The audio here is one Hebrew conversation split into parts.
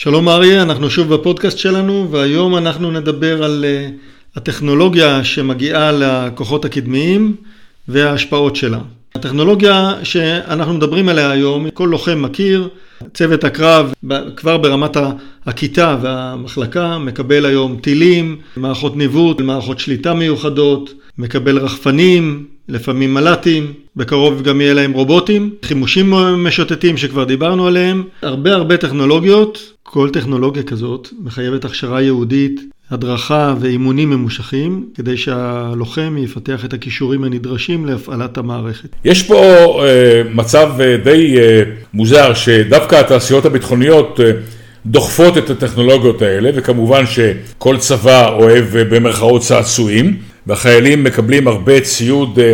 שלום אריה, אנחנו שוב בפודקאסט שלנו והיום אנחנו נדבר על uh, הטכנולוגיה שמגיעה לכוחות הקדמיים וההשפעות שלה. הטכנולוגיה שאנחנו מדברים עליה היום, כל לוחם מכיר, צוות הקרב כבר ברמת הכיתה והמחלקה מקבל היום טילים, מערכות ניווט, מערכות שליטה מיוחדות, מקבל רחפנים, לפעמים מל"טים, בקרוב גם יהיה להם רובוטים, חימושים משוטטים שכבר דיברנו עליהם, הרבה הרבה טכנולוגיות, כל טכנולוגיה כזאת מחייבת הכשרה יהודית, הדרכה ואימונים ממושכים, כדי שהלוחם יפתח את הכישורים הנדרשים להפעלת המערכת. יש פה אה, מצב אה, די אה, מוזר, שדווקא התעשיות הביטחוניות אה, דוחפות את הטכנולוגיות האלה, וכמובן שכל צבא אוהב אה, במרכאות צעצועים. והחיילים מקבלים הרבה ציוד אה,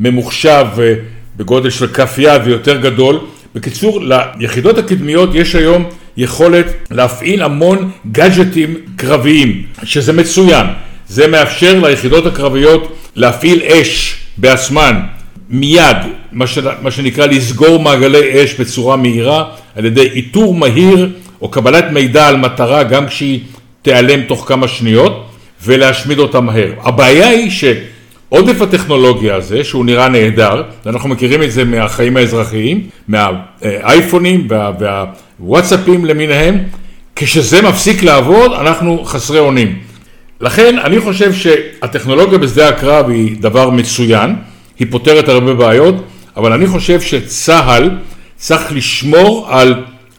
ממוחשב אה, בגודל של כף יד ויותר גדול. בקיצור, ליחידות הקדמיות יש היום יכולת להפעיל המון גאדג'טים קרביים, שזה מצוין. זה מאפשר ליחידות הקרביות להפעיל אש בעצמן מיד, מה, ש... מה שנקרא לסגור מעגלי אש בצורה מהירה, על ידי איתור מהיר או קבלת מידע על מטרה גם כשהיא תיעלם תוך כמה שניות. ולהשמיד אותה מהר. הבעיה היא שעודף הטכנולוגיה הזה, שהוא נראה נהדר, ואנחנו מכירים את זה מהחיים האזרחיים, מהאייפונים וה, והוואטסאפים למיניהם, כשזה מפסיק לעבוד אנחנו חסרי אונים. לכן אני חושב שהטכנולוגיה בשדה הקרב היא דבר מצוין, היא פותרת הרבה בעיות, אבל אני חושב שצה"ל צריך לשמור על,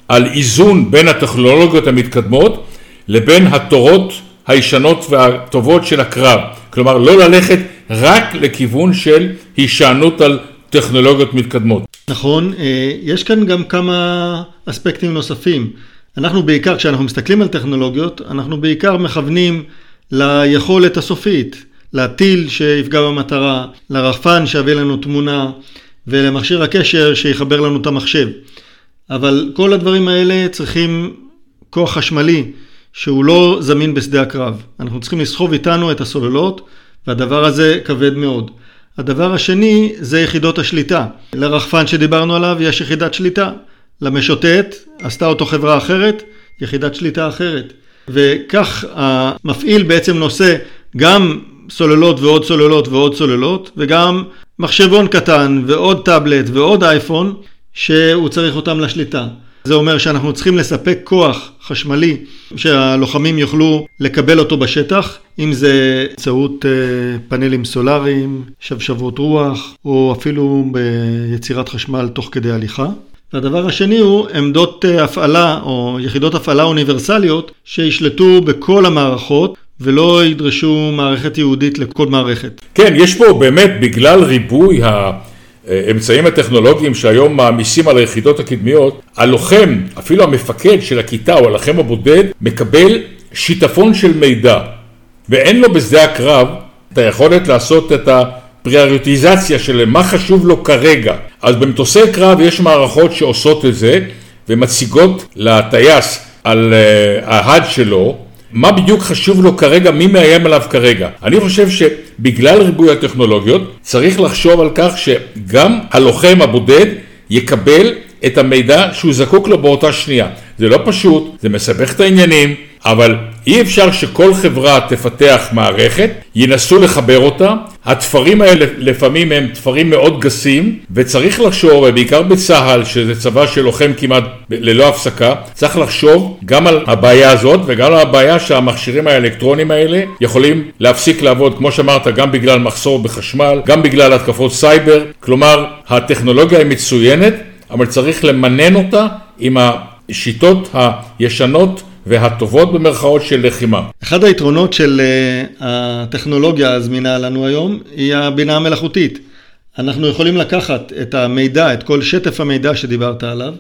על איזון בין הטכנולוגיות המתקדמות לבין התורות הישנות והטובות של הקרב. כלומר, לא ללכת רק לכיוון של הישענות על טכנולוגיות מתקדמות. נכון, אה, יש כאן גם כמה אספקטים נוספים. אנחנו בעיקר, כשאנחנו מסתכלים על טכנולוגיות, אנחנו בעיקר מכוונים ליכולת הסופית, לטיל שיפגע במטרה, לרחפן שיביא לנו תמונה ולמכשיר הקשר שיחבר לנו את המחשב. אבל כל הדברים האלה צריכים כוח חשמלי שהוא לא זמין בשדה הקרב. אנחנו צריכים לסחוב איתנו את הסוללות, והדבר הזה כבד מאוד. הדבר השני זה יחידות השליטה. לרחפן שדיברנו עליו יש יחידת שליטה. למשוטט עשתה אותו חברה אחרת, יחידת שליטה אחרת. וכך המפעיל בעצם נושא גם סוללות ועוד סוללות ועוד סוללות, וגם מחשבון קטן ועוד טאבלט ועוד אייפון, שהוא צריך אותם לשליטה. זה אומר שאנחנו צריכים לספק כוח חשמלי שהלוחמים יוכלו לקבל אותו בשטח, אם זה באמצעות אה, פאנלים סולאריים, שבשבות רוח, או אפילו ביצירת חשמל תוך כדי הליכה. והדבר השני הוא עמדות אה, הפעלה או יחידות הפעלה אוניברסליות שישלטו בכל המערכות ולא ידרשו מערכת ייעודית לכל מערכת. כן, יש פה באמת בגלל ריבוי ה... האמצעים הטכנולוגיים שהיום מעמיסים על היחידות הקדמיות, הלוחם, אפילו המפקד של הכיתה או הלוחם הבודד, מקבל שיטפון של מידע, ואין לו בשדה הקרב את היכולת לעשות את הפריוריטיזציה של מה חשוב לו כרגע. אז במטוסי קרב יש מערכות שעושות את זה ומציגות לטייס על uh, ההד שלו מה בדיוק חשוב לו כרגע, מי מאיים עליו כרגע. אני חושב שבגלל ריבוי הטכנולוגיות צריך לחשוב על כך שגם הלוחם הבודד יקבל את המידע שהוא זקוק לו באותה שנייה. זה לא פשוט, זה מסבך את העניינים, אבל אי אפשר שכל חברה תפתח מערכת, ינסו לחבר אותה, התפרים האלה לפעמים הם תפרים מאוד גסים, וצריך לחשוב, ובעיקר בצה"ל, שזה צבא שלוחם כמעט ללא הפסקה, צריך לחשוב גם על הבעיה הזאת וגם על הבעיה שהמכשירים האלקטרונים האלה יכולים להפסיק לעבוד, כמו שאמרת, גם בגלל מחסור בחשמל, גם בגלל התקפות סייבר, כלומר, הטכנולוגיה היא מצוינת, אבל צריך למנן אותה עם השיטות הישנות והטובות במרכאות של לחימה. אחד היתרונות של uh, הטכנולוגיה הזמינה לנו היום היא הבינה המלאכותית. אנחנו יכולים לקחת את המידע, את כל שטף המידע שדיברת עליו,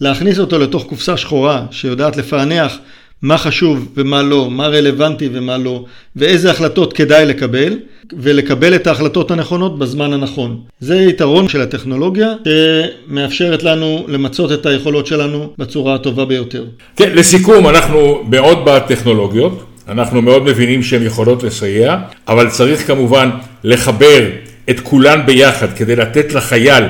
להכניס אותו לתוך קופסה שחורה שיודעת לפענח מה חשוב ומה לא, מה רלוונטי ומה לא, ואיזה החלטות כדאי לקבל, ולקבל את ההחלטות הנכונות בזמן הנכון. זה יתרון של הטכנולוגיה שמאפשרת לנו למצות את היכולות שלנו בצורה הטובה ביותר. כן, לסיכום, אנחנו מאוד בעד טכנולוגיות, אנחנו מאוד מבינים שהן יכולות לסייע, אבל צריך כמובן לחבר את כולן ביחד כדי לתת לחייל,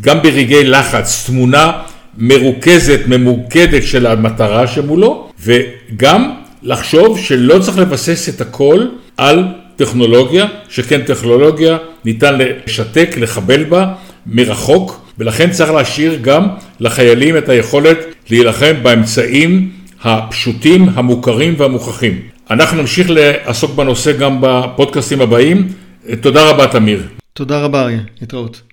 גם ברגעי לחץ, תמונה מרוכזת, ממוקדת של המטרה שמולו, וגם לחשוב שלא צריך לבסס את הכל על טכנולוגיה, שכן טכנולוגיה ניתן לשתק, לחבל בה מרחוק, ולכן צריך להשאיר גם לחיילים את היכולת להילחם באמצעים הפשוטים, המוכרים והמוכחים. אנחנו נמשיך לעסוק בנושא גם בפודקאסטים הבאים. תודה רבה, תמיר. תודה רבה, אריה. להתראות.